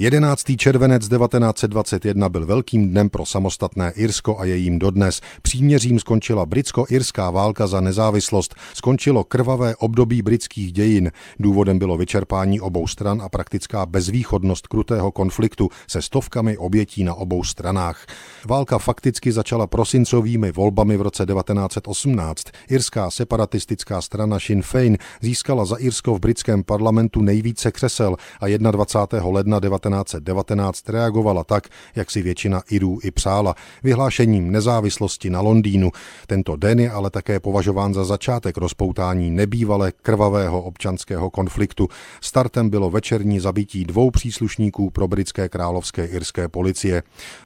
11. červenec 1921 byl velkým dnem pro samostatné Irsko a jejím dodnes. Příměřím skončila britsko-irská válka za nezávislost, skončilo krvavé období britských dějin. Důvodem bylo vyčerpání obou stran a praktická bezvýchodnost krutého konfliktu se stovkami obětí na obou stranách. Válka fakticky začala prosincovými volbami v roce 1918. Irská separatistická strana Sinn Féin získala za Irsko v britském parlamentu nejvíce křesel a 21. ledna 19 1919 reagovala tak, jak si většina Irů i přála, vyhlášením nezávislosti na Londýnu. Tento den je ale také považován za začátek rozpoutání nebývale krvavého občanského konfliktu. Startem bylo večerní zabití dvou příslušníků pro britské královské irské policie.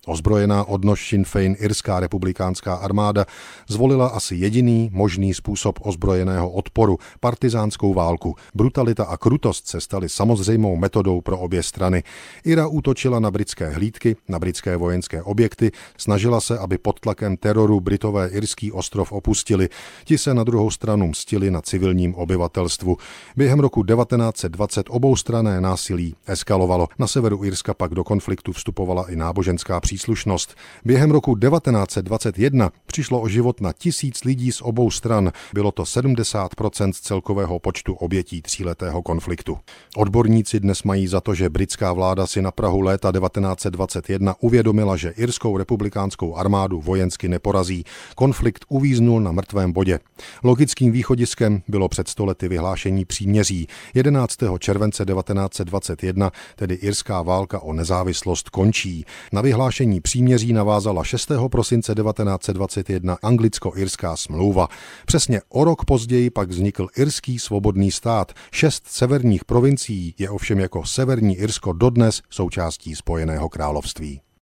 Ozbrojená odnož Sinn Féin irská republikánská armáda zvolila asi jediný možný způsob ozbrojeného odporu, partizánskou válku. Brutalita a krutost se staly samozřejmou metodou pro obě strany. Ira útočila na britské hlídky, na britské vojenské objekty, snažila se, aby pod tlakem teroru Britové irský ostrov opustili. Ti se na druhou stranu mstili na civilním obyvatelstvu. Během roku 1920 oboustrané násilí eskalovalo. Na severu Irska pak do konfliktu vstupovala i náboženská příslušnost. Během roku 1921 přišlo o život na tisíc lidí z obou stran. Bylo to 70% z celkového počtu obětí tříletého konfliktu. Odborníci dnes mají za to, že britská vláda vláda si na Prahu léta 1921 uvědomila, že irskou republikánskou armádu vojensky neporazí. Konflikt uvíznul na mrtvém bodě. Logickým východiskem bylo před stolety vyhlášení příměří. 11. července 1921 tedy irská válka o nezávislost končí. Na vyhlášení příměří navázala 6. prosince 1921 anglicko-irská smlouva. Přesně o rok později pak vznikl irský svobodný stát. Šest severních provincií je ovšem jako severní Irsko dodnes součástí Spojeného království.